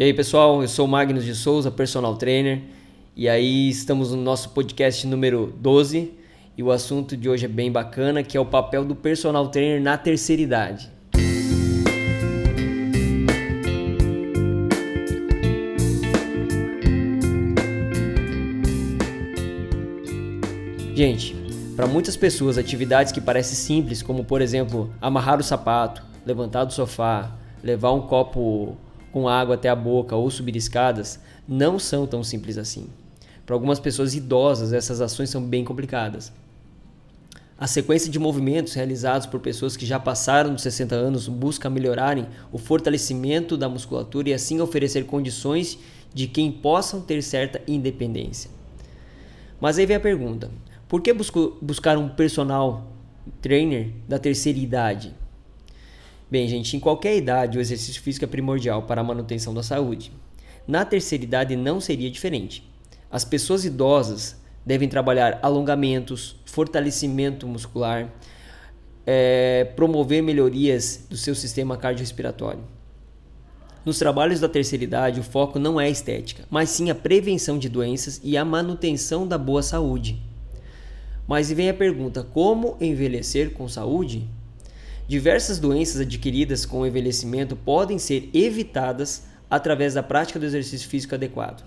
E aí, pessoal, eu sou o Magnus de Souza, personal trainer, e aí estamos no nosso podcast número 12, e o assunto de hoje é bem bacana, que é o papel do personal trainer na terceira idade. Gente, para muitas pessoas, atividades que parecem simples, como por exemplo, amarrar o sapato, levantar do sofá, levar um copo com água até a boca ou subir escadas não são tão simples assim. Para algumas pessoas idosas, essas ações são bem complicadas. A sequência de movimentos realizados por pessoas que já passaram dos 60 anos busca melhorarem o fortalecimento da musculatura e assim oferecer condições de quem possam ter certa independência. Mas aí vem a pergunta: por que buscar um personal trainer da terceira idade? Bem, gente, em qualquer idade o exercício físico é primordial para a manutenção da saúde. Na terceira idade não seria diferente. As pessoas idosas devem trabalhar alongamentos, fortalecimento muscular, é, promover melhorias do seu sistema cardiorrespiratório. Nos trabalhos da terceira idade, o foco não é a estética, mas sim a prevenção de doenças e a manutenção da boa saúde. Mas vem a pergunta: como envelhecer com saúde? Diversas doenças adquiridas com o envelhecimento podem ser evitadas através da prática do exercício físico adequado.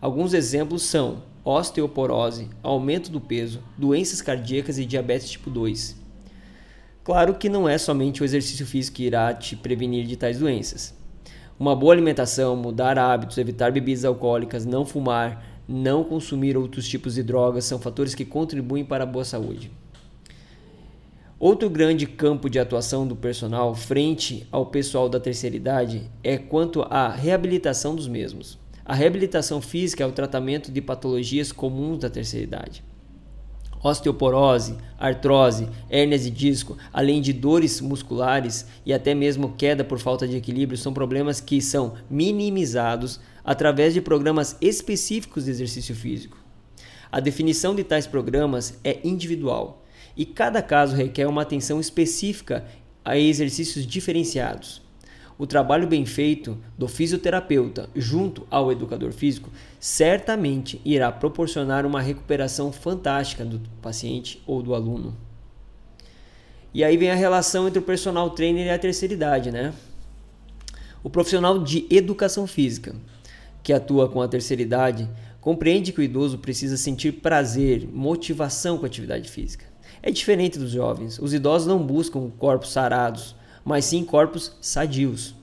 Alguns exemplos são osteoporose, aumento do peso, doenças cardíacas e diabetes tipo 2. Claro que não é somente o exercício físico que irá te prevenir de tais doenças. Uma boa alimentação, mudar hábitos, evitar bebidas alcoólicas, não fumar, não consumir outros tipos de drogas são fatores que contribuem para a boa saúde. Outro grande campo de atuação do personal frente ao pessoal da terceira idade é quanto à reabilitação dos mesmos. A reabilitação física é o tratamento de patologias comuns da terceira idade. Osteoporose, artrose, hérnias de disco, além de dores musculares e até mesmo queda por falta de equilíbrio, são problemas que são minimizados através de programas específicos de exercício físico. A definição de tais programas é individual e cada caso requer uma atenção específica a exercícios diferenciados. O trabalho bem feito do fisioterapeuta junto ao educador físico certamente irá proporcionar uma recuperação fantástica do paciente ou do aluno. E aí vem a relação entre o personal trainer e a terceira idade, né? O profissional de educação física, que atua com a terceira idade, compreende que o idoso precisa sentir prazer, motivação com a atividade física. É diferente dos jovens. Os idosos não buscam corpos sarados, mas sim corpos sadios.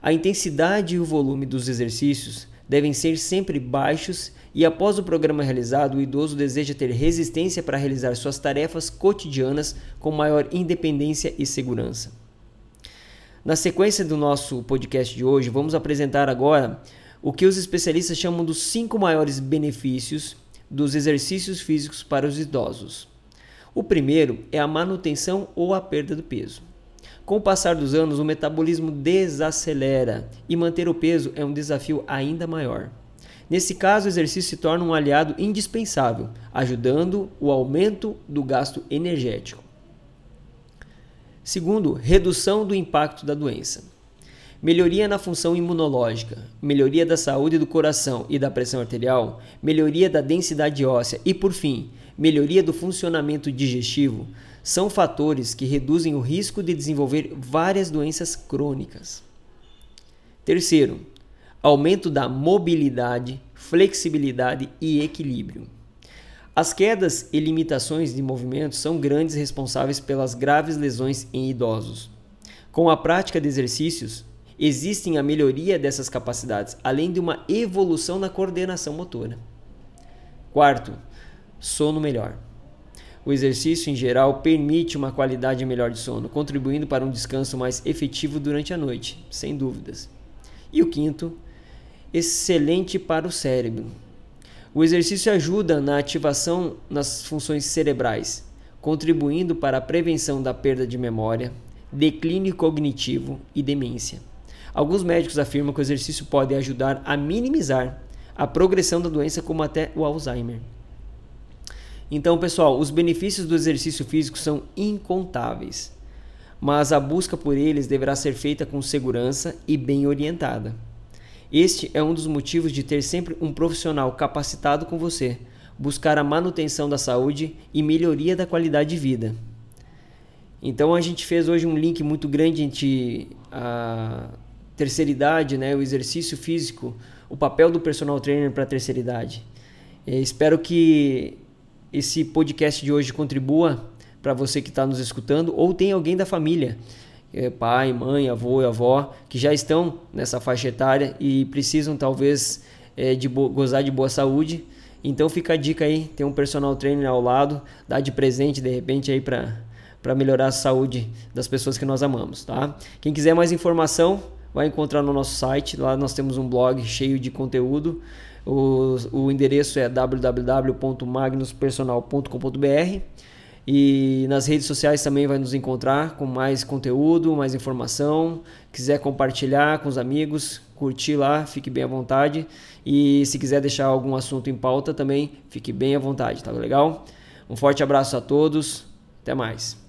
A intensidade e o volume dos exercícios devem ser sempre baixos e após o programa realizado, o idoso deseja ter resistência para realizar suas tarefas cotidianas com maior independência e segurança. Na sequência do nosso podcast de hoje, vamos apresentar agora o que os especialistas chamam dos cinco maiores benefícios dos exercícios físicos para os idosos. O primeiro é a manutenção ou a perda do peso. Com o passar dos anos, o metabolismo desacelera e manter o peso é um desafio ainda maior. Nesse caso, o exercício se torna um aliado indispensável, ajudando o aumento do gasto energético. Segundo, redução do impacto da doença. Melhoria na função imunológica, melhoria da saúde do coração e da pressão arterial, melhoria da densidade óssea e, por fim, melhoria do funcionamento digestivo são fatores que reduzem o risco de desenvolver várias doenças crônicas. Terceiro, aumento da mobilidade, flexibilidade e equilíbrio. As quedas e limitações de movimento são grandes responsáveis pelas graves lesões em idosos. Com a prática de exercícios, existem a melhoria dessas capacidades, além de uma evolução na coordenação motora. Quarto, sono melhor. O exercício em geral permite uma qualidade melhor de sono, contribuindo para um descanso mais efetivo durante a noite, sem dúvidas. E o quinto, excelente para o cérebro. O exercício ajuda na ativação nas funções cerebrais, contribuindo para a prevenção da perda de memória, declínio cognitivo e demência. Alguns médicos afirmam que o exercício pode ajudar a minimizar a progressão da doença, como até o Alzheimer. Então, pessoal, os benefícios do exercício físico são incontáveis, mas a busca por eles deverá ser feita com segurança e bem orientada. Este é um dos motivos de ter sempre um profissional capacitado com você, buscar a manutenção da saúde e melhoria da qualidade de vida. Então a gente fez hoje um link muito grande entre a terceira idade, né, o exercício físico, o papel do personal trainer para a terceira idade. espero que esse podcast de hoje contribua para você que está nos escutando ou tem alguém da família é, pai, mãe, avô e avó, que já estão nessa faixa etária e precisam talvez é, de gozar de boa saúde. Então fica a dica aí, tem um personal trainer ao lado, dá de presente de repente aí para para melhorar a saúde das pessoas que nós amamos, tá? Quem quiser mais informação, vai encontrar no nosso site, lá nós temos um blog cheio de conteúdo. O, o endereço é www.magnuspersonal.com.br e nas redes sociais também vai nos encontrar com mais conteúdo, mais informação. Quiser compartilhar com os amigos, curtir lá, fique bem à vontade. E se quiser deixar algum assunto em pauta também, fique bem à vontade, tá legal? Um forte abraço a todos, até mais.